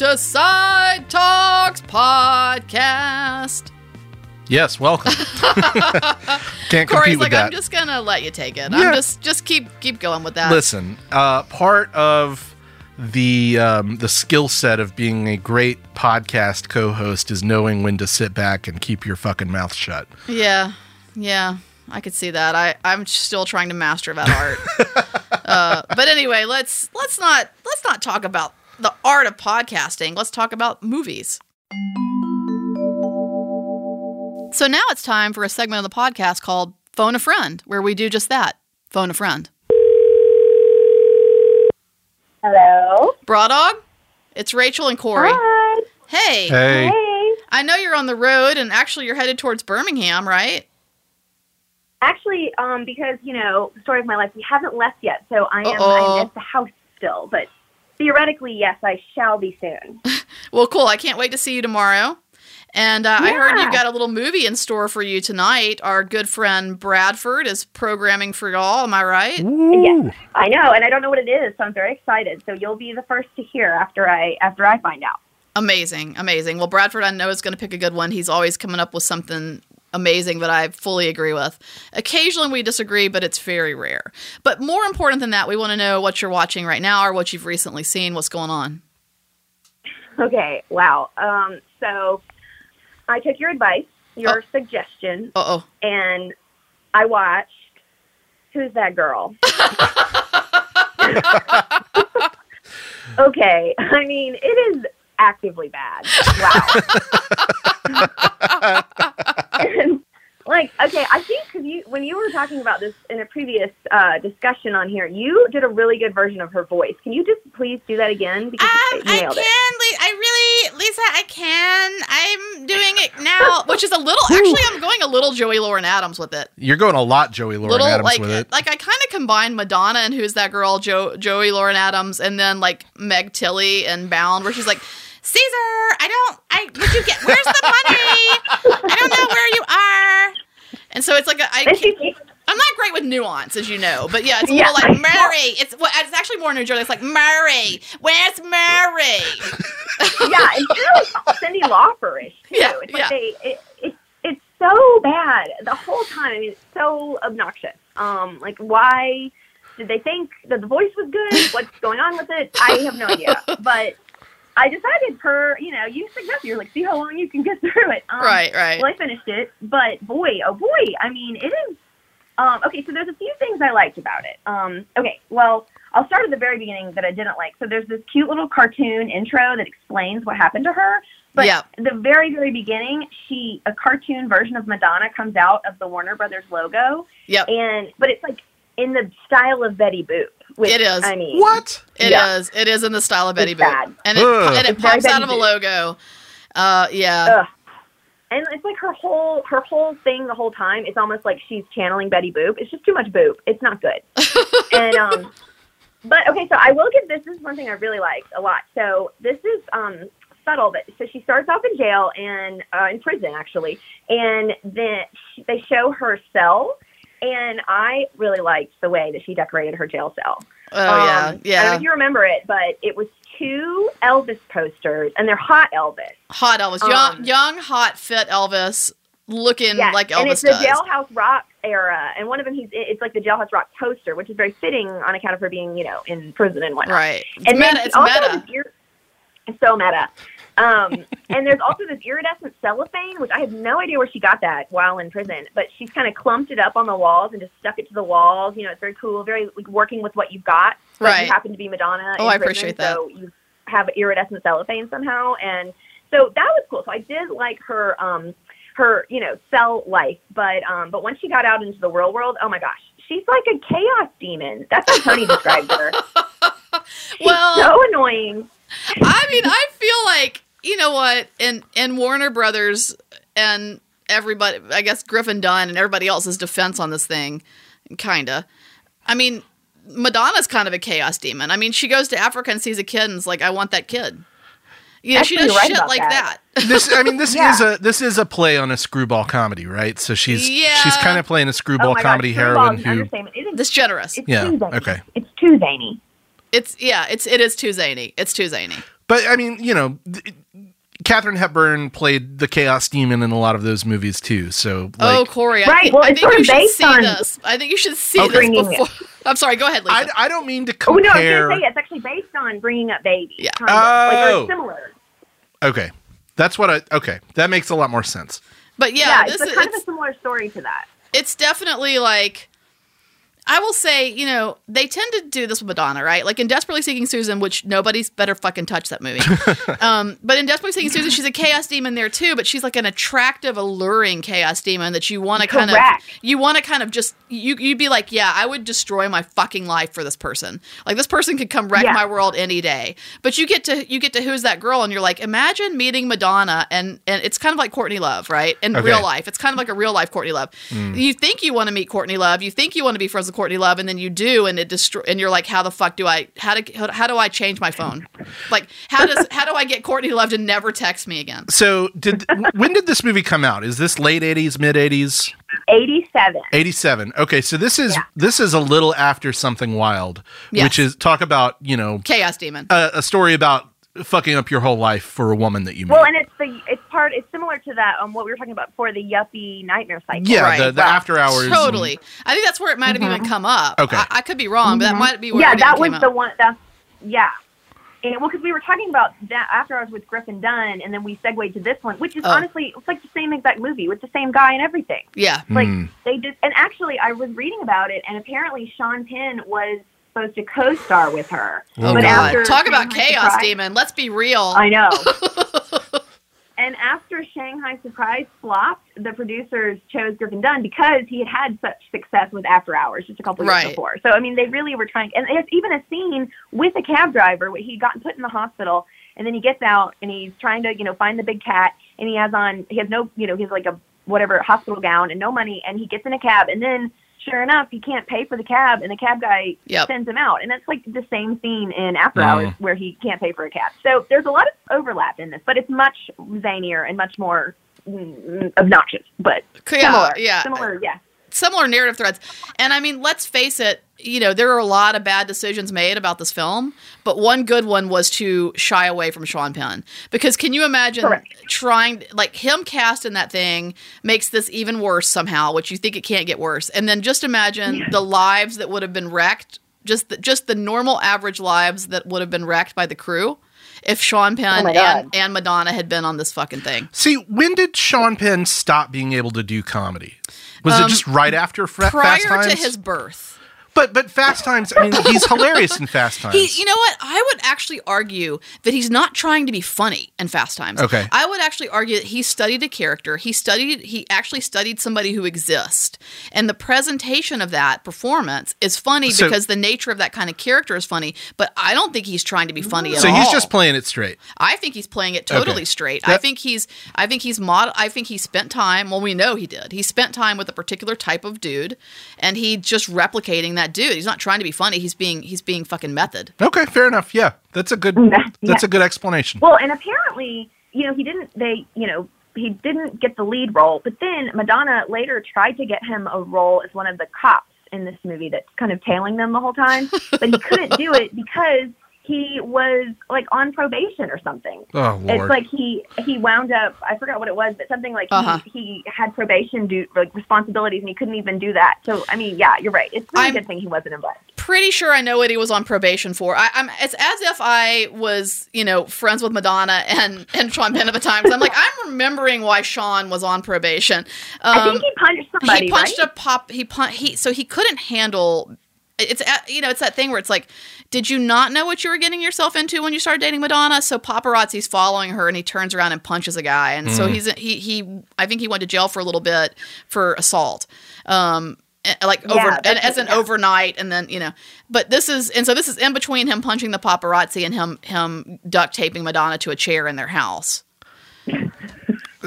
to Side Talks Podcast. Yes, welcome. Can't Corey's compete with like, that. I'm just gonna let you take it. Yeah. I'm just just keep keep going with that. Listen, uh, part of the um, the skill set of being a great podcast co-host is knowing when to sit back and keep your fucking mouth shut. Yeah, yeah, I could see that. I I'm still trying to master that art. uh, but anyway, let's let's not let's not talk about the art of podcasting. Let's talk about movies. So now it's time for a segment of the podcast called Phone a Friend, where we do just that phone a friend. Hello. Brawdog, it's Rachel and Corey. Hi. Hey, Hey, Hey. I know you're on the road, and actually you're headed towards Birmingham, right? Actually, um, because you know, the story of my life, we haven't left yet, so I am Uh-oh. I'm at the house still. But theoretically, yes, I shall be soon. Well, cool. I can't wait to see you tomorrow. And uh, I heard you've got a little movie in store for you tonight. Our good friend Bradford is programming for y'all. Am I right? Ooh. I know, and I don't know what it is, so I'm very excited. So you'll be the first to hear after I after I find out. Amazing, amazing. Well, Bradford, I know is going to pick a good one. He's always coming up with something amazing that I fully agree with. Occasionally we disagree, but it's very rare. But more important than that, we want to know what you're watching right now or what you've recently seen. What's going on? Okay. Wow. Um. So I took your advice, your suggestion, Uh oh. and I watched. Who's that girl? okay. I mean, it is actively bad. Wow. And, like, okay, I think because you, when you were talking about this in a previous uh, discussion on here, you did a really good version of her voice. Can you just please do that again? Because you Um, I nailed it. can. Li- I really, Lisa, I can. I'm doing it now, which is a little. Actually, I'm going a little Joey Lauren Adams with it. You're going a lot, Joey Lauren little Adams, like with it. like I kind of combined Madonna and who's that girl, jo- Joey Lauren Adams, and then like Meg Tilly and Bound, where she's like. Caesar, I don't. I would you get? Where's the money? I don't know where you are. And so it's like a, I, I'm not great with nuance, as you know, but yeah, it's Yeah, little like Murray. It's well, it's actually more New Jersey. It's like Murray. Where's Murray? yeah, and really Cyndi Lauper-ish too. Yeah, it's like yeah. they, it, it, it's so bad the whole time. I mean, it's so obnoxious. Um, like why did they think that the voice was good? What's going on with it? I have no idea. But I decided per, you know, you suggested you're like, see how long you can get through it. Um, right, right. Well, I finished it, but boy, oh boy, I mean, it is. Um, okay, so there's a few things I liked about it. Um, okay, well, I'll start at the very beginning that I didn't like. So there's this cute little cartoon intro that explains what happened to her. But Yep. the very, very beginning, she a cartoon version of Madonna comes out of the Warner Brothers logo, Yep. and but it's like in the style of Betty Boop. Which, It is. I mean, what? It is. Yeah. It is in the style of Betty It's Boop, bad. and it Ugh. and it It's pops out Betty of a logo. Uh, yeah. Ugh. And it's like her whole her whole thing the whole time. It's almost like she's channeling Betty Boop. It's just too much Boop. It's not good. and um, but okay, so I will give this. This is one thing I really liked a lot. So this is um subtle, but so she starts off in jail and uh, in prison actually, and then she, they show her cell. And I really liked the way that she decorated her jail cell. oh yeah. Um, I don't know if you remember it, but it was two Elvis posters, and they're hot Elvis. Hot Elvis, young, um, young, hot, fit Elvis, looking Yes, like and Elvis it's does. the Jailhouse Rock era, and one of them he's it's like the Jailhouse Rock poster, which is very fitting on account of her being you know in prison and whatnot. Right. It's And then meta. It's also meta. this ir- it's so meta. Um, and there's also this iridescent cellophane, which I have no idea where she got that while in prison, but she's kind of clumped it up on the walls and just stuck it to the walls. You know, it's very cool, very like working with what you've got. Right. You happen to be Madonna. Oh, I prison, appreciate that. So you have iridescent cellophane somehow, and so that was cool. So I did like her, um, her you know cell life, but um, but once she got out into the real world, oh my gosh, she's like a chaos demon. That's how Tony described her. She's Well- so annoying. I mean, I feel like you know what, in in Warner Brothers and everybody, I guess Griffin Dunne and everybody else's defense on this thing, kinda. I mean, Madonna's kind of a chaos demon. I mean, she goes to Africa and sees a kid and is like, "I want that kid." You know, she does right shit like that. that. this I mean this Yeah. is a this is a play on a screwball comedy, right? So she's Yeah. she's kind of playing a screwball oh comedy God, heroine Screwball's an who understatement. It is, This generous. it's Yeah, too zany. okay. It's too zany. It's yeah, it's it is too zany. It's too zany. But I mean, you know, th- Katharine Hepburn played the Chaos Demon in a lot of those movies too. So, oh, like, oh, Corey, I Right, think, well, I it's think sort you of should based see on- this. I think you should see Okay. this Bringing it. I'm sorry. Go ahead, Lisa. I, I don't mean to compare. Oh no, I was compare. gonna say it's actually based on bringing up babies. Yeah. kind of, like, Oh. or similar. okay, that's what I. Okay, that makes a lot more sense. but yeah, Yeah, this it's is a kind of a similar story to that. it's definitely like I will say, you know, they tend to do this with Madonna, right? Like in Desperately Seeking Susan, which nobody's better fucking touch that movie. um, but in Desperately Seeking Susan, she's a chaos demon there too, but she's like an attractive, alluring chaos demon that you want to kind of you want to kind of just you you'd be like, yeah, I would destroy my fucking life for this person. Like this person could come wreck Yeah. my world any day. But you get to you get to who's that girl, and you're like, imagine meeting Madonna, and and it's kind of like Courtney Love, right? In Okay. real life, it's kind of like a real life Courtney Love. You think you want to meet Courtney Love, you think you want to be friends with Courtney Love, and then you do, and it destroy, and you're like, how the fuck do I how do how do I change my phone? Like how does how do I get Courtney Love to never text me again? So, did when did this movie come out? Is this late '80s, mid '80s? Eighty-seven. 87 okay so this is Yeah. this is a little after something wild Yes. which is talk about you know Chaos Demon. a, a story about fucking up your whole life for a woman that you meet Well, and it's the it's part it's similar to that um what we were talking about before the yuppie nightmare cycle. yeah Right. the, the Well, after hours and- Totally. I think that's where it might have even come up. Okay. I, I could be wrong, but that might be where Mm-hmm. yeah, it that even was came the up. one. That's yeah. And well, because we were talking about that after I was with Griffin Dunne, and then we segued to this one, which is Oh. honestly it's like the same exact movie with the same guy and everything. Yeah. Like Hmm. they just and actually I was reading about it, and apparently Sean Penn was supposed to co-star with her. Oh, but God. after Talk about Shanghai Chaos Surprise- Demon. Let's be real. I know. and after Shanghai Surprise flopped, the producers chose Griffin Dunne because he had had such success with After Hours just a couple years Right. before. So I mean, they really were trying. And there's even a scene with a cab driver where he got put in the hospital, and then he gets out and he's trying to you know find the big cat, and he has on he has no you know he has like a whatever hospital gown and no money, and he gets in a cab, and then. Sure enough, he can't pay for the cab, and the cab guy Yep. sends him out. And that's like the same scene in After Mhm. Hours where he can't pay for a cab. So there's a lot of overlap in this, but it's much zanier and much more mm, obnoxious. But Yeah, similar, yeah. similar, yeah. Similar narrative threads. And I mean, let's face it, you know, there are a lot of bad decisions made about this film, but one good one was to shy away from Sean Penn. Because can you imagine Correct. trying, like, him casting that thing makes this even worse somehow, which you think it can't get worse. And then just imagine the lives that would have been wrecked, just the, just the normal average lives that would have been wrecked by the crew. If Sean Penn Oh and, and Madonna had been on this fucking thing. see when did sean penn stop being able to do comedy was it Um, just right after Fra- Prior fast times to his birth. But but fast times i mean he's hilarious in fast times He, you know what? I would actually argue that he's not trying to be funny in Fast Times. Okay. I would actually argue that he studied a character. He studied. He actually studied somebody who exists, and the presentation of that performance is funny So- because the nature of that kind of character is funny. But I don't think he's trying to be funny at so all. he's just playing it straight I think he's playing it totally Okay. straight. I think he's I think he's mod I think he spent time, well we know he did. He spent time with a particular type of dude and he just replicating that dude. He's not trying to be funny. He's being he's being fucking method. okay fair enough yeah that's a good Yeah. that's a good explanation Well, and apparently, you know, he didn't. They, you know, he didn't get the lead role. But then Madonna later tried to get him a role as one of the cops in this movie that's kind of tailing them the whole time. but he couldn't do it because he was like on probation or something. oh lord It's like he he wound up. I forgot what it was, but something like Uh-huh. he, he had probation do like responsibilities, and he couldn't even do that. So I mean, yeah, you're right. It's a really I'm- good thing he wasn't involved. pretty sure I know what he was on probation for. I, I'm it's as if I was, you know, friends with Madonna and and Sean Penn at the time. 'cause I'm like, I'm remembering why Sean was on probation. Um, I think he punched somebody. he punched right? a pop. He pun- he so he couldn't handle. It's you know it's that thing where it's like, did you not know what you were getting yourself into when you started dating Madonna? So paparazzi's following her, and he turns around and punches a guy, and so he's he he I think he went to jail for a little bit for assault. Um, eh, like Yeah, over and as an yeah. overnight, and then you know, but this is and so this is in between him punching the paparazzi and him him duct taping Madonna to a chair in their house.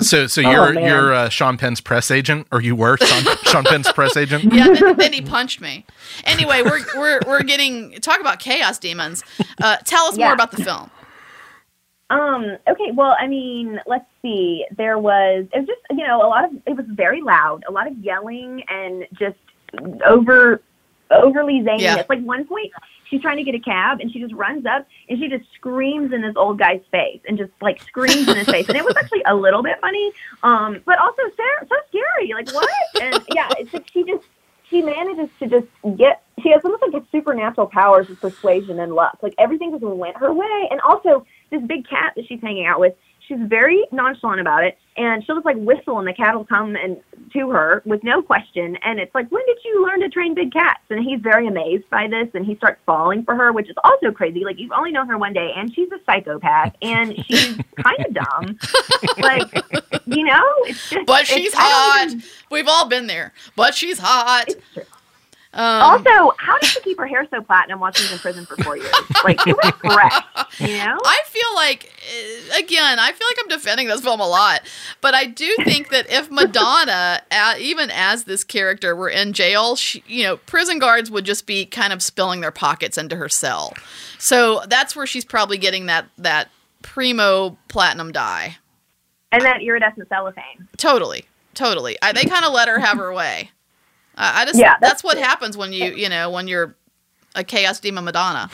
So, so Oh, you're man. you're uh, Sean Penn's press agent, or you were Sean, Sean Penn's press agent? Yeah, then, then he punched me. Anyway, we're we're we're getting talk about chaos demons. Uh, tell us more about the film. Um, okay, well, I mean, let's see. There was it was just you know, a lot of it was very loud, a lot of yelling and just over overly zany. Yeah. It's like one point she's trying to get a cab and she just runs up and she just screams in this old guy's face and just like screams in his face. And it was actually a little bit funny, um, but also so, so scary. Like what? And yeah, it's like she just she manages to just get she has almost like a supernatural powers of persuasion and luck. Like everything just went her way. And also this big cat that she's hanging out with, she's very nonchalant about it and she'll just like whistle and the cat will come and to her with no question and it's like when did you learn to train big cats and he's very amazed by this and he starts falling for her which is also crazy like you've only known her one day and she's a psychopath and she's kind of dumb like you know it's just But she's hot. even- We've all been there. But she's hot. it's true. Um, also, how did she keep her hair so platinum while she was in prison for four years? Like, she was fresh, you know? I feel like, uh, again, I feel like I'm defending this film a lot, but I do think that if Madonna, uh, even as this character, were in jail, she, you know, prison guards would just be kind of spilling their pockets into her cell. So that's where she's probably getting that that primo platinum dye. And that iridescent cellophane. Totally, totally. I, they kind of let her have her way. I I just Yeah, that's, that's what happens when you you know when you're a chaos demon Madonna.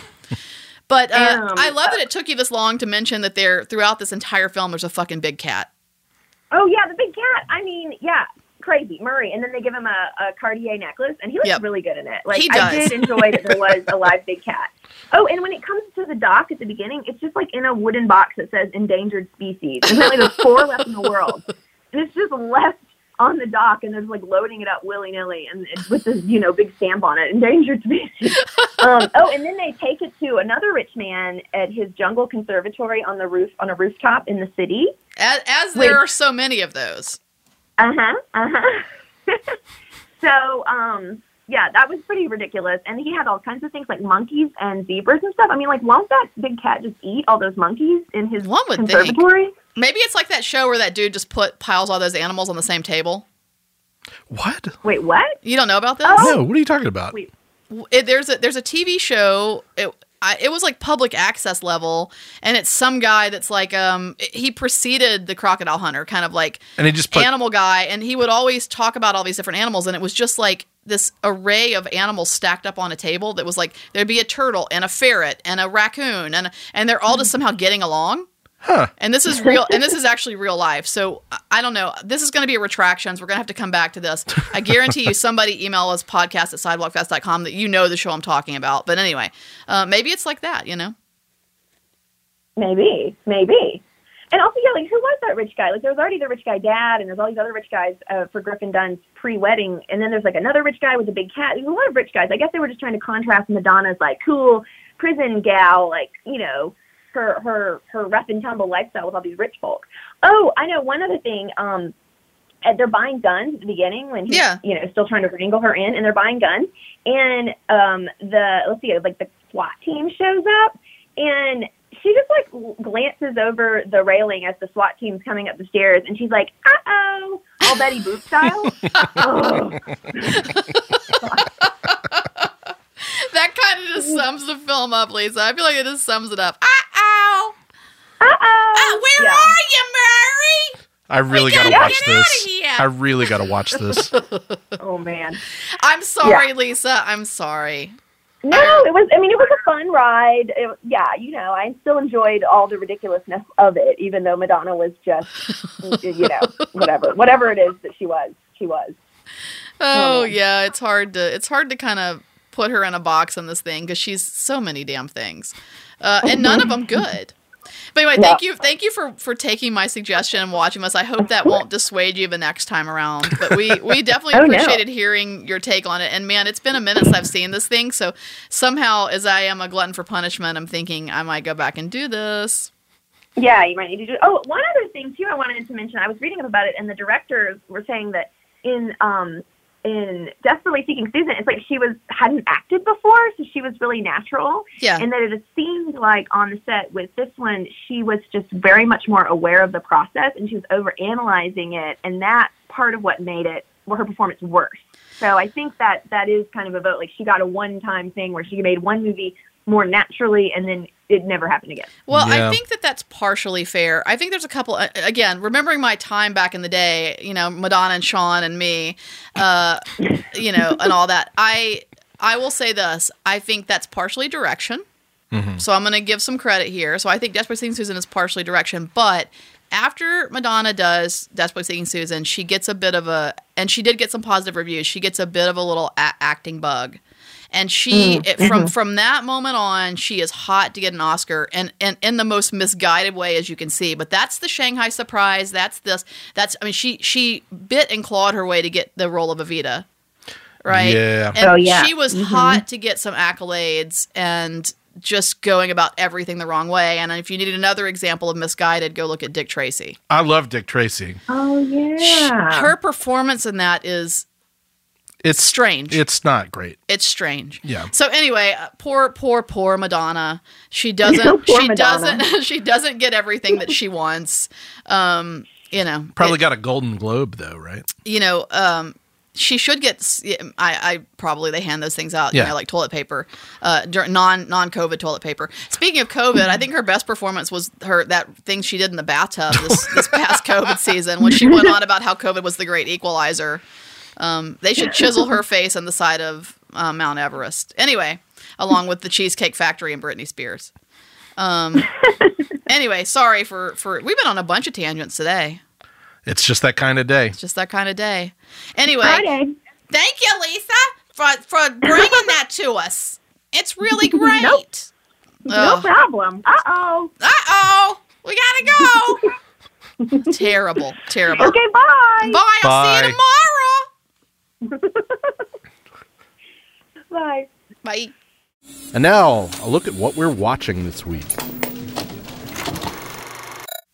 But uh, Um, I love that it took you this long to mention that there throughout this entire film there's a fucking big cat. Oh, yeah, the big cat. I mean, yeah, crazy. Murray. And then they give him a, a Cartier necklace, and he looks Yep. really good in it. Like, He I did enjoy that there was a live big cat. Oh, and when it comes to the dock at the beginning, it's just like in a wooden box that says endangered species. And apparently there's four left in the world. And it's just left on the dock and they're just like loading it up willy nilly and it's with this, you know, big stamp on it, endangered species. um, oh, and then they take it to another rich man at his jungle conservatory on the roof on a rooftop in the city. As, as there are so many of those. Uh huh. Uh huh. so, um, yeah, that was pretty ridiculous. And he had all kinds of things like monkeys and zebras and stuff. I mean, like, won't that big cat just eat all those monkeys in his One would think. conservatory? Maybe it's like that show where that dude just put piles all those animals on the same table. What? Wait, what? You don't know about this? Oh. No, what are you talking about? Wait. it, there's a there's a TV show. It I, it was like public access level, and it's some guy that's like um he preceded the crocodile hunter, kind of like And he just put animal guy, and he would always talk about all these different animals, and it was just like this array of animals stacked up on a table that was like there'd be a turtle and a ferret and a raccoon and and they're all just somehow getting along. Huh. And this is real, and this is actually real life. So I- I don't know. This is going to be a retractions. We're going to have to come back to this. I guarantee you, somebody email us podcast at sidewalkfest.com that you know the show I'm talking about. But anyway, uh, maybe it's like that, you know? Maybe, maybe. And also, yeah, like who was that rich guy? Like there was already the rich guy dad, and there's all these other rich guys uh, for Griffin Dunne's pre-wedding, and then there's like another rich guy with a big cat. There's a lot of rich guys. I guess they were just trying to contrast Madonna's like cool prison gal, like you know, her her her rough and tumble lifestyle with all these rich folk. Oh, I know one other thing. Um, they're buying guns at the beginning when he's Yeah. you know still trying to wrangle her in, and they're buying guns. And um, the let's see, like the SWAT team shows up, and she just like glances over the railing as the SWAT team's coming up the stairs, and she's like, "Uh oh," all Betty Boop style. oh. That kind of just sums the film up, Lisa. I feel like it just sums it up. Uh oh. Uh oh. where Yeah. are you, Murray? I really gotta got to watch this. I really got to watch this. Oh man. I'm sorry, Lisa. I'm sorry. No, it was. I mean, it was a fun ride. It, yeah, you know, I still enjoyed all the ridiculousness of it, even though Madonna was just, you know, whatever, whatever it is that she was, she was. Oh Oh. yeah, it's hard to it's hard to kind of put her in a box on this thing because she's so many damn things, uh, and none of them good. But anyway, thank you, thank you for for taking my suggestion and watching this. I hope that won't dissuade you the next time around. But we we definitely Oh, no. appreciated hearing your take on it. And man, it's been a minute since I've seen this thing, so somehow, as I am a glutton for punishment, I'm thinking I might go back and do this. Yeah, you might need to do. Oh, one other thing too, I wanted to mention. I was reading up about it, and the directors were saying that in um in Desperately Seeking Susan, it's like she was hadn't acted before, so she was really natural. Yeah, and that it seemed like on the set with this one, she was just very much more aware of the process and she was over analyzing it, and that's part of what made it, well, her performance worse. So I think that that is kind of a vote. Like she got a one time thing where she made one movie more naturally, and then it never happened again. Well, Yeah. I think that that's partially fair. I think there's a couple. uh, Again, remembering my time back in the day, you know, Madonna and Sean and me, uh, you know, and all that. I I will say this. I think that's partially direction. So I'm going to give some credit here. So I think Desperate Seeking Susan is partially direction, but after Madonna does Desperate Seeking Susan, she gets a bit of a, and she did get some positive reviews. She gets a bit of a little a- acting bug, and she mm. it, mm-hmm. from from that moment on, she is hot to get an Oscar, and and in the most misguided way as you can see. But that's the Shanghai Surprise. That's this. That's I mean she she bit and clawed her way to get the role of Evita. Right. Yeah. And Oh, yeah. she was mm-hmm. hot to get some accolades and just going about everything the wrong way. And if you needed another example of misguided, go look at Dick Tracy. I love Dick Tracy. Oh yeah. Her performance in that is It's strange. It's not great. it's strange. Yeah. So anyway, uh, poor, poor, poor Madonna. She doesn't. Poor she Madonna. doesn't. She doesn't get everything that she wants. Um, you know, Probably it- got a Golden Globe though, right? you know, um, she should get. I, I probably they hand those things out, you Yeah. know, like toilet paper, uh, dur- non non COVID toilet paper. Speaking of COVID, I think her best performance was her that thing she did in the bathtub this, this past COVID season when she went on about how COVID was the great equalizer. Um, they should chisel her face on the side of uh, Mount Everest. Anyway, along with the Cheesecake Factory and Britney Spears. Um, anyway, sorry for for we've been on a bunch of tangents today. It's just that kind of day. It's just that kind of day. Anyway, Friday. thank you, Lisa, for for bringing that to us. It's really great. Nope. No problem. Uh oh. Uh oh, we gotta go. terrible, terrible. Okay, bye. Bye. I'll see you Bye. tomorrow. Bye. Bye. And now, a look at what we're watching this week.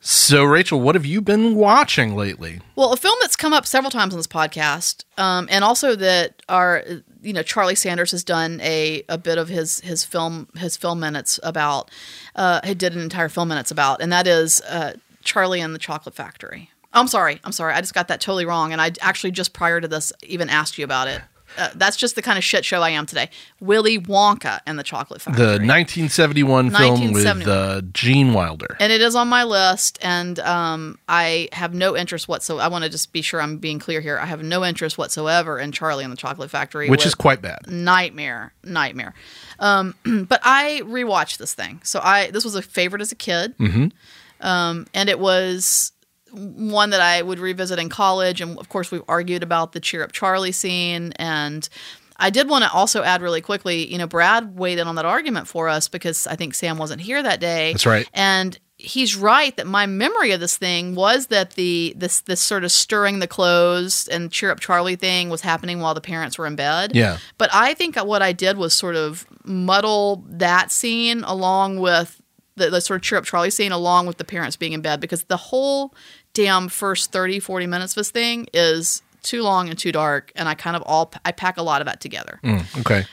So, Rachel, what have you been watching lately? Well, a film that's come up several times on this podcast, um, and also that our, you know, Charlie Sanders has done a, a bit of his his film his film minutes about, uh, he did an entire film minutes about, and that is uh, Charlie and the Chocolate Factory. I'm sorry, I'm sorry, I just got that totally wrong, and I actually just prior to this even asked you about it. Uh, that's just the kind of shit show I am today. Willy Wonka and the Chocolate Factory. The 1971 film with 1971. uh, Gene Wilder. and it is on my list and um, i have no interest whatsoever i want to just be sure i'm being clear here i have no interest whatsoever in charlie and the chocolate factory Which is quite bad. nightmare nightmare um, but i rewatched this thing so i this was a favorite as a kid Mhm. um, and it was one that i would revisit in college and of course we've argued about the cheer up charlie scene and I did want to also add really quickly, you know, Brad weighed in on that argument for us because I think Sam wasn't here that day. That's right. And he's right that my memory of this thing was that the this this sort of stirring the clothes and cheer up Charlie thing was happening while the parents were in bed. Yeah. But I think what I did was sort of muddle that scene along with the, the sort of cheer up Charlie scene along with the parents being in bed because the whole damn first 30 40 minutes of this thing is too long and too dark and I kind of all I pack a lot of that together. Mm, okay.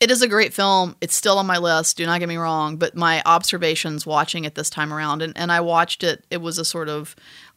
It is a great film. It's still on my list. Do not get me wrong. But my observations watching it this time around, and, and I watched it. It was a sort of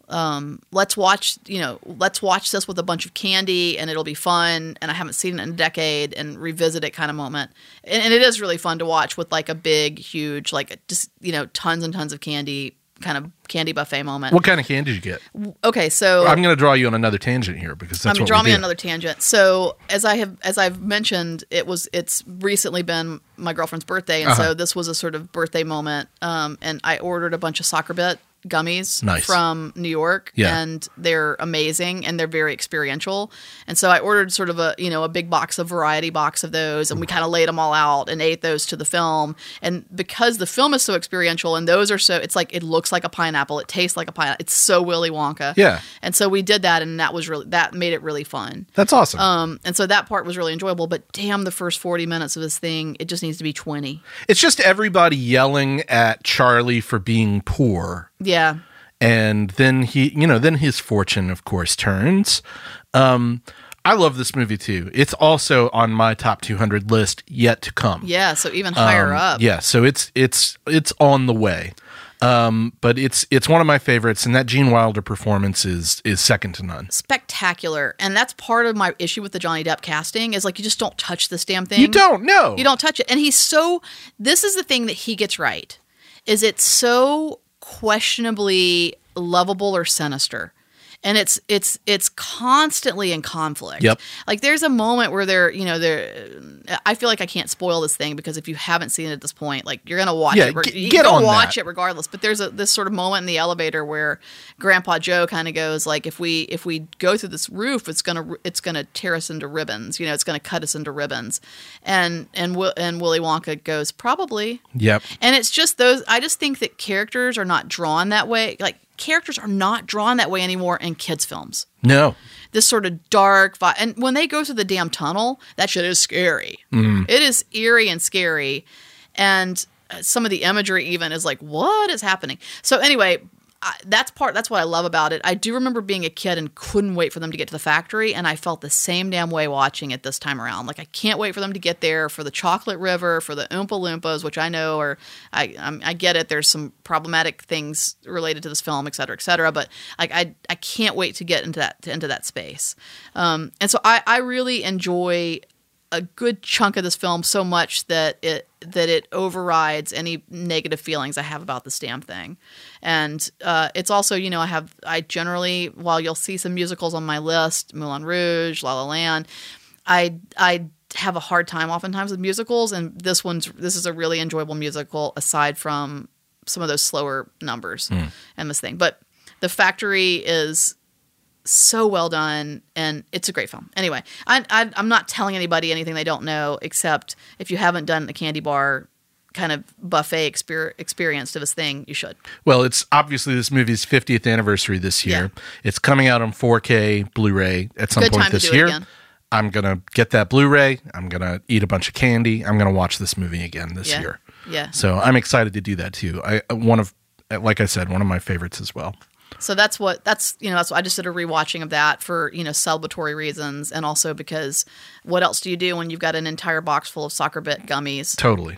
um, let's watch. You know, let's watch this with a bunch of candy, and it'll be fun. And I haven't seen it in a decade, and revisit it kind of moment. And, and it is really fun to watch with like a big, huge, like just you know, tons and tons of candy, kind of candy buffet moment. What kind of candy did you get? Okay, so I'm going to draw you on another tangent here because that's I mean, what draw me on another tangent. So as I have, as I've mentioned, it was it's recently been my girlfriend's birthday, and Uh-huh. so this was a sort of birthday moment. Um, and I ordered a bunch of Sockerbit gummies Nice. from New York, Yeah. and they're amazing and they're very experiential. And so I ordered sort of a you know a big box, a variety box of those, and we kind of laid them all out and ate those to the film. And because the film is so experiential, and those are so, it's like it looks like a pineapple, it tastes like a pineapple. It's so Willy Wonka. Yeah. And so we did that, and that was really that made it really fun. That's awesome. Um, and so that part was really enjoyable. But damn, the first forty minutes of this thing, it just needs to be twenty. it's just everybody yelling at Charlie for being poor. Yeah, and then he you know then his fortune of course turns um i love this movie too it's also on my top 200 list yet to come yeah. So even higher Um, up. yeah so it's it's it's on the way um but it's it's one of my favorites and that gene wilder performance is is second to none spectacular. And that's part of my issue with the Johnny Depp casting is like you just don't touch this damn thing. you don't know You don't touch it. And he's so this is the thing that he gets right. Is it so questionably lovable or sinister? And it's it's it's constantly in conflict. Yep. Like there's a moment where they're you know they're. I feel like I can't spoil this thing because if you haven't seen it at this point, like you're gonna watch Yeah, it. get- you're get gonna on watch that. it regardless. But there's a this sort of moment in the elevator where Grandpa Joe kind of goes like, if we if we go through this roof, it's gonna it's gonna tear us into ribbons. You know, it's gonna cut us into ribbons. And and and Willy Wonka goes probably. Yep. And it's just those. I just think that characters are not drawn that way. Like characters are not drawn that way anymore in kids' films. No. This sort of dark vibe. And when they go through the damn tunnel, that shit is scary. It is eerie and scary. And uh, some of the imagery even is like, what is happening? So anyway. I, that's part. That's what I love about it. I do remember being a kid and couldn't wait for them to get to the factory, and I felt the same damn way watching it this time around. Like I can't wait for them to get there for the chocolate river, for the Oompa Loompas, which I know are. I um, I get it. There's some problematic things related to this film, et cetera, et cetera. But like I I can't wait to get into that into that space. Um, and so I I really enjoy a good chunk of this film so much that it that it overrides any negative feelings I have about this damn thing. And uh, it's also, you know, I have I generally while you'll see some musicals on my list, Moulin Rouge, La La Land, I I have a hard time oftentimes with musicals, and this one's this is a really enjoyable musical aside from some of those slower numbers and this thing. But the factory is so well done and it's a great film anyway I, I, i'm not telling anybody anything they don't know except if you haven't done the candy bar kind of buffet exper- experience to this thing you should Well, it's obviously this movie's 50th anniversary this year. It's coming out on 4K Blu-ray at some Good point time to this year. again. I'm gonna get that Blu-ray. I'm gonna eat a bunch of candy. I'm gonna watch this movie again this Yeah. year. Yeah. So I'm excited to do that too. I uh, one of, uh, like I said, one of my favorites as well. So that's what that's you know that's what i just did a rewatching of that for you know celebratory reasons and also because what else do you do when you've got an entire box full of Sockerbit gummies Totally.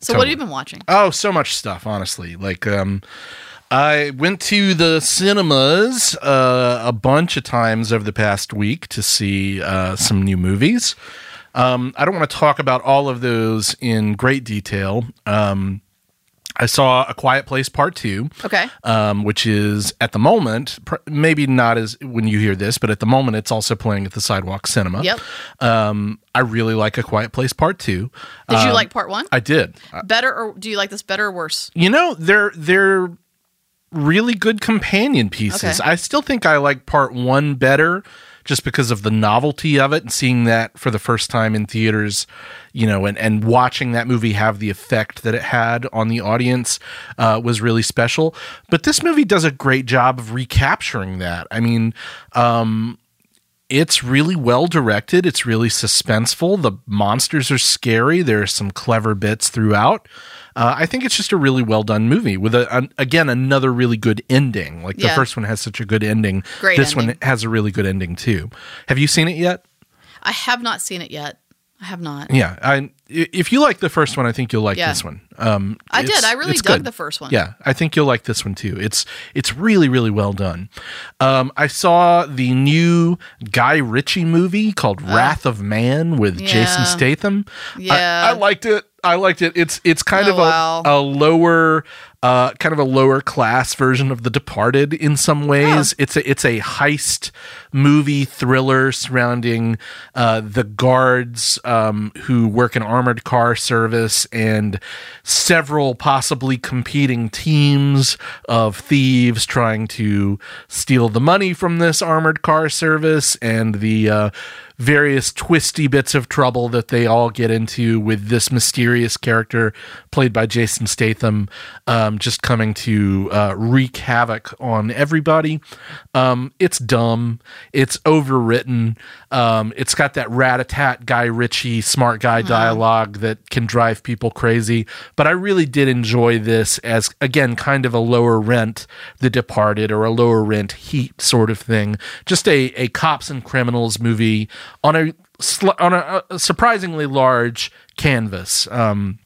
so what have you been watching Oh, so much stuff, honestly. Like, um, I went to the cinemas uh, a bunch of times over the past week to see uh, some new movies. Um, I don't want to talk about all of those in great detail. Um, I saw A Quiet Place Part 2 okay um, which is at the moment pr- maybe not as when you hear this, but at the moment it's also playing at the Sidewalk Cinema. Yep. Um, I really like A Quiet Place Part Two. did you Um, like part one I did. Better or do you like this better or worse you know, they're they're really good companion pieces. Okay. I still think I like Part One better. Just because of the novelty of it and seeing that for the first time in theaters, you know, and, and watching that movie have the effect that it had on the audience uh, was really special. But this movie does a great job of recapturing that. I mean, um, it's really well directed. It's really suspenseful. The monsters are scary. There are some clever bits throughout. Uh, I think it's just a really well done movie with a, an, again another really good ending. Like the Yeah. first one has such a good ending. Great this one has a really good ending too. Have you seen it yet? i have not seen it yet i have not Yeah, I, if you like the first one, I think you'll like Yeah. this one. Um, I did. I really dug good. the first one. Yeah, I think you'll like this one too. It's it's really really well done. Um, I saw the new Guy Ritchie movie called Wrath of Man with Jason Yeah. Statham. I- Yeah. I, liked it. I liked it. It's it's kind Oh, of a, wow. a lower uh, kind of a lower class version of The Departed in some ways. Oh. It's a it's a heist movie thriller surrounding uh, the guards um, who work in armored car service and several possibly competing teams of thieves trying to steal the money from this armored car service and the uh, various twisty bits of trouble that they all get into with this mysterious character played by Jason Statham um, just coming to uh, wreak havoc on everybody. Um, it's dumb. It's overwritten. Um, it's got that rat-a-tat Guy Ritchie smart guy dialogue that can drive people crazy. But I really did enjoy this as, again, kind of a lower rent The Departed or a lower rent Heat sort of thing. Just a, a cops and criminals movie on a on a, a surprisingly large canvas. Um,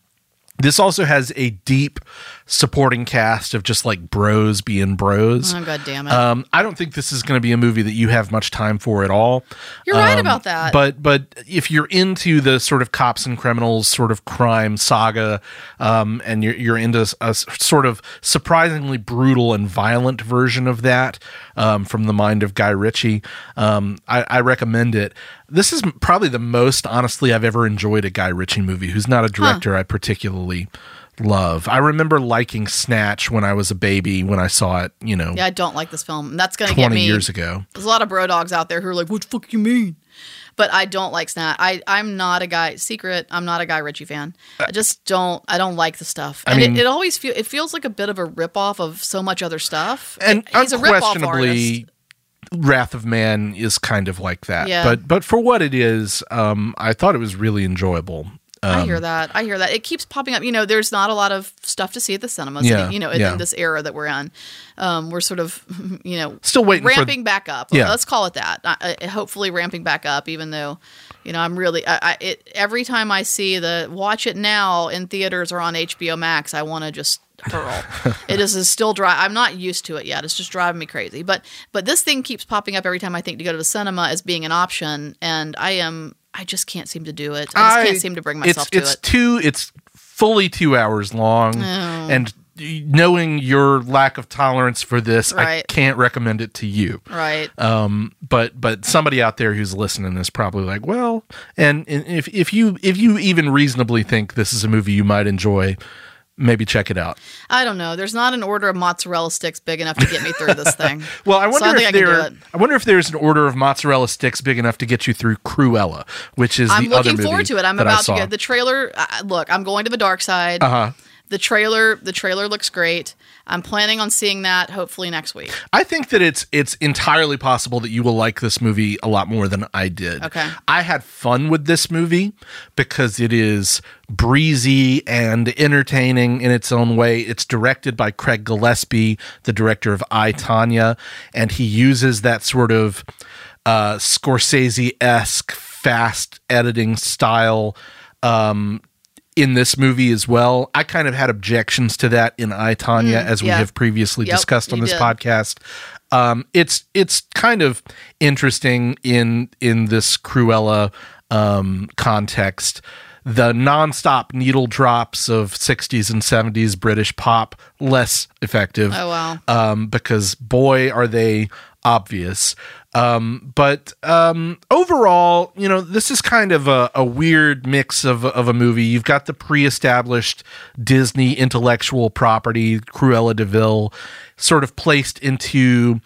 this also has a deep supporting cast of just like bros being bros. Oh god damn it! Um, I don't think this is going to be a movie that you have much time for at all. You're right Um, about that. But but if you're into the sort of cops and criminals sort of crime saga, um, and you're you're into a sort of surprisingly brutal and violent version of that um, from the mind of Guy Ritchie, um, I, I recommend it. This is probably the most honestly I've ever enjoyed a Guy Ritchie movie. Who's not a director I particularly love. I remember liking Snatch when I was a baby when I saw it. You know, yeah, I don't like this film. That's gonna get twenty me. years ago. There's a lot of bro dogs out there who are like, "What the fuck you mean?" But I don't like Snatch. I I'm not a guy. Secret. I'm not a Guy Ritchie fan. I just don't. I don't like the stuff. I And mean- it, it always feel it feels like a bit of a rip off of so much other stuff. and he's a ripoff artist. wrath of man is kind of like that Yeah. but but for what it is um i thought it was really enjoyable um, I hear that. I hear that. It keeps popping up. You know, there's not a lot of stuff to see at the cinemas. Yeah, you know, in, yeah. in this era that we're in, um, we're sort of, you know, Still waiting ramping back up. Yeah. Let's call it that. I, I, hopefully, ramping back up. Even though, you know, I'm really, I, I, it, every time I see the watch it now in theaters or on HBO Max, I want to just hurl. it is is still dry. I'm not used to it yet. It's just driving me crazy. But but this thing keeps popping up every time I think to go to the cinema as being an option, and I am. I just can't seem to do it. I just can't seem to bring myself it's, to it's it. two it's fully two hours long and knowing your lack of tolerance for this i can't recommend it to you Right. um but but somebody out there who's listening is probably like well and, and if if you if you even reasonably think this is a movie you might enjoy maybe check it out I don't know. There's not an order of mozzarella sticks big enough to get me through this thing. Well, I So wonder I if I do there. it. I wonder if there's an order of mozzarella sticks big enough to get you through Cruella, which is I'm the other looking forward to it. I'm about to get the trailer. Uh, look, I'm going to the dark side. Uh huh. The trailer. The trailer looks great. I'm planning on seeing that hopefully next week. I think that it's it's entirely possible that you will like this movie a lot more than I did. Okay. I had fun with this movie because it is breezy and entertaining in its own way. It's directed by Craig Gillespie, the director of I, Tonya, and he uses that sort of uh, Scorsese esque fast editing style um, in this movie as well. I kind of had objections to that in I, Tonya, as we Mm, yeah. have previously Yep, discussed on this did. podcast. Um, it's it's kind of interesting in in this Cruella um, context. The nonstop needle drops of 60s and 70s British pop less effective Oh wow. um, because boy are they obvious. Um, but um, overall, you know, this is kind of a, a weird mix of, of a movie. You've got the pre-established Disney intellectual property, Cruella de Vil, sort of placed into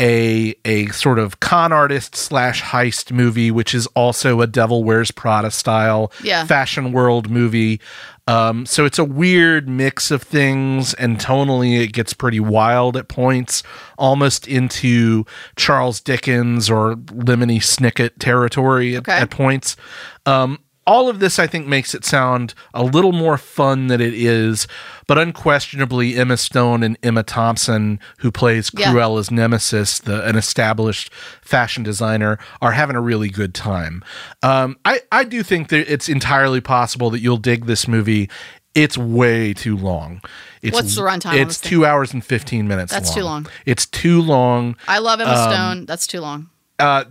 a a sort of con artist slash heist movie, which is also a Devil Wears Prada style Yeah. fashion world movie. Um, so it's a weird mix of things, and tonally it gets pretty wild at points, almost into Charles Dickens or Lemony Snicket territory at, Okay. at points. Um, all of this, I think, makes it sound a little more fun than it is, but unquestionably, Emma Stone and Emma Thompson, who plays Yeah. Cruella's nemesis, the an established fashion designer, are having a really good time. Um, I I do think that it's entirely possible that you'll dig this movie. It's way too long. It's, What's the runtime It's two hours and fifteen minutes. That's too long. It's too long. I love Emma um, Stone. That's too long. Uh,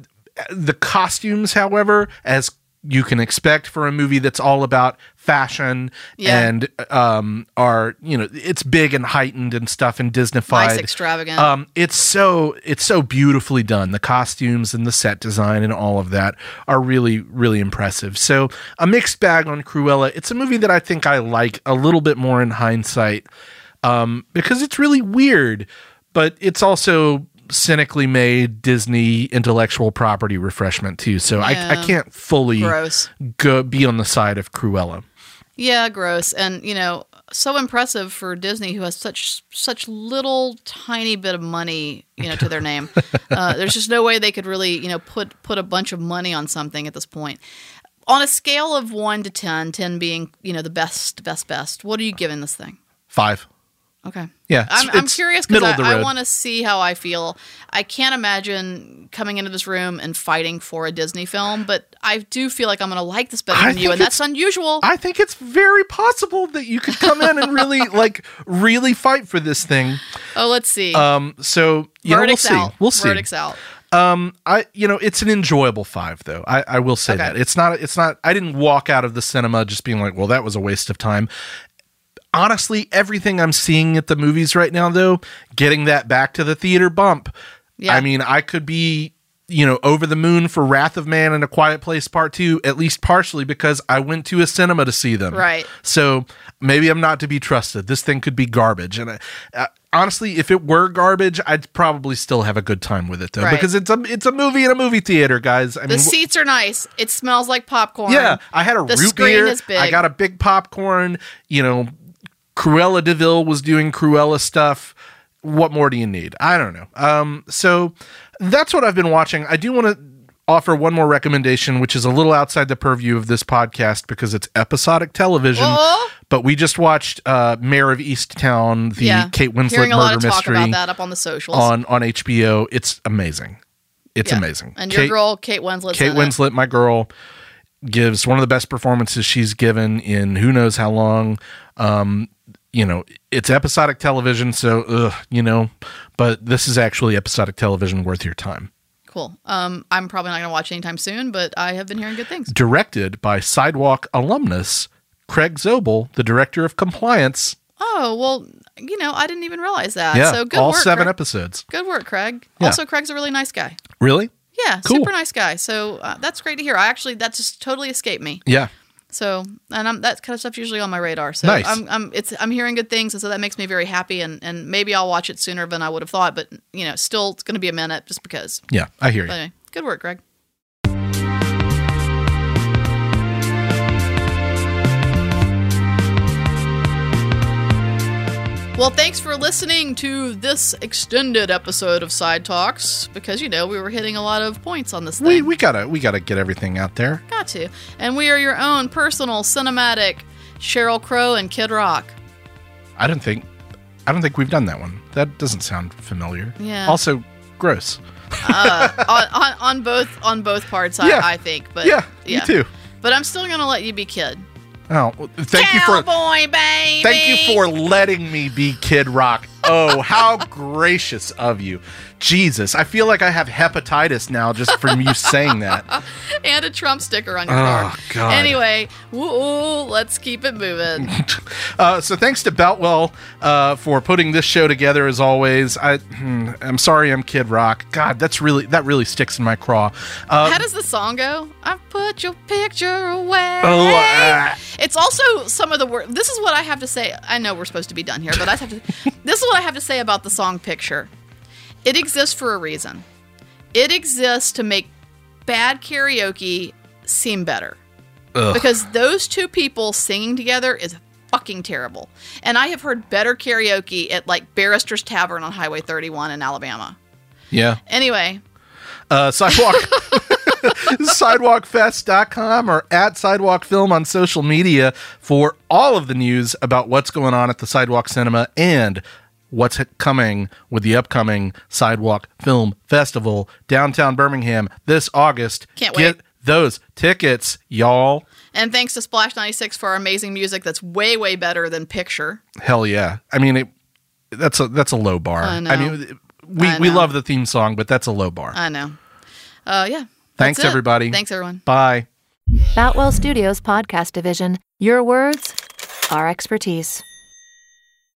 the costumes, however, as you can expect for a movie that's all about fashion Yeah. and um are you know it's big and heightened and stuff and disneyfied Nice, extravagant. um it's so it's so beautifully done the costumes and the set design and all of that are really really impressive so a mixed bag on cruella it's a movie that i think i like a little bit more in hindsight um because it's really weird but it's also cynically made disney intellectual property refreshment too so I, I can't fully Gross. go be on the side of cruella Yeah, gross. And you know, so impressive for Disney, who has such such little tiny bit of money, you know, to their name. uh, there's just no way they could really, you know, put put a bunch of money on something at this point. On a scale of one to 10, 10 being, you know, the best, best, best. What are you giving this thing? five Okay. yeah I'm, I'm curious because middle of the I, I want to see how I feel. I can't imagine coming into this room and fighting for a Disney film, but I do feel like I'm going to like this better I than you, and that's unusual. I think it's very possible that you could come in and really like really fight for this thing. oh, let's see. Um, so you know, we'll Verdict's see. out. We'll see. Verdict's out. Um, I you know it's an enjoyable five though. I, I will say Okay. that it's not it's not. I didn't walk out of the cinema just being like, well, that was a waste of time. Honestly, everything I'm seeing at the movies right now, though, getting that back to the theater bump. Yeah. I mean, I could be you know over the moon for Wrath of Man and A Quiet Place Part Two, at least partially because I went to a cinema to see them. Right. So maybe I'm not to be trusted. This thing could be garbage, and I, uh, honestly, if it were garbage, I'd probably still have a good time with it though, Right. because it's a it's a movie in a movie theater, guys. I The mean, seats are nice. It smells like popcorn. yeah, I had a The root beer. I got a big popcorn. You know, Cruella de Vil was doing Cruella stuff. What more do you need? I don't know. Um, so that's what I've been watching. I do want to offer one more recommendation, which is a little outside the purview of this podcast because it's episodic television. Oh. But we just watched uh, Mare of Easttown, the yeah. Kate Winslet Hearing a murder lot of talk mystery about that up on the socials. on on HBO. It's amazing. It's Yeah. amazing. And Kate- your girl, Kate Winslet. Kate Winslet, my girl, gives one of the best performances she's given in who knows how long. Um, you know, it's episodic television, so ugh, you know, but this is actually episodic television worth your time. Cool. Um, I'm probably not going to watch anytime soon, but I have been hearing good things. Directed by Sidewalk alumnus Craig Zobel, the director of compliance. Oh well, you know, I didn't even realize that. yeah, so good all work, seven Craig. episodes. Good work, Craig. Yeah. Also, Craig's a really nice guy. Really? Yeah, Cool. super nice guy. So uh, that's great to hear. I actually that just totally escaped me. Yeah. So, and I'm that kind of stuff's usually on my radar. So Nice. I'm, I'm, it's, I'm hearing good things, and so that makes me very happy. And, and maybe I'll watch it sooner than I would have thought. But you know, still, it's going to be a minute just because. Yeah, I hear you. Anyway, good work, Greg. Well, thanks for listening to this extended episode of Side Talks because you know we were hitting a lot of points on this thing. We we gotta we gotta get everything out there. Got to. And we are your own personal cinematic Sheryl Crow and Kid Rock. I don't think I don't think we've done that one. That doesn't sound familiar. Yeah. Also, gross. Uh, on, on, on both on both parts, I, Yeah. I think. But yeah, me too. But I'm still gonna let you be Kid. Oh, thank you for Cowboy baby. thank you for letting me be Kid Rock. Oh, how gracious of you. Jesus, I feel like I have hepatitis now just from you saying that. and a Trump sticker on your Oh, car. God. Anyway, woo, let's keep it moving. Uh, so thanks to Boutwell uh, for putting this show together as always. I, hmm, I'm sorry, I'm Kid Rock. God, that's really that really sticks in my craw. Uh, How does the song go? I put your picture away. Oh, ah. It's also some of the word. This is what I have to say. I know we're supposed to be done here, but I have to. this is what I have to say about the song "Picture." It exists for a reason. It exists to make bad karaoke seem better Ugh. because those two people singing together is fucking terrible. And I have heard better karaoke at like Barrister's Tavern on Highway 31 in Alabama. yeah. Anyway, uh, sidewalk sidewalkfest.com or at sidewalk film on social media for all of the news about what's going on at the sidewalk cinema and what's coming with the upcoming sidewalk film festival downtown birmingham this august Can't wait. get those tickets y'all and thanks to Splash 96 for our amazing music that's way, way better than Picture. hell yeah i mean it that's a that's a low bar I know. mean we, I we love the theme song but that's a low bar I know. Uh, yeah. Thanks, everybody. Thanks, everyone. bye Boutwell Studios Podcast Division. Your words, our expertise.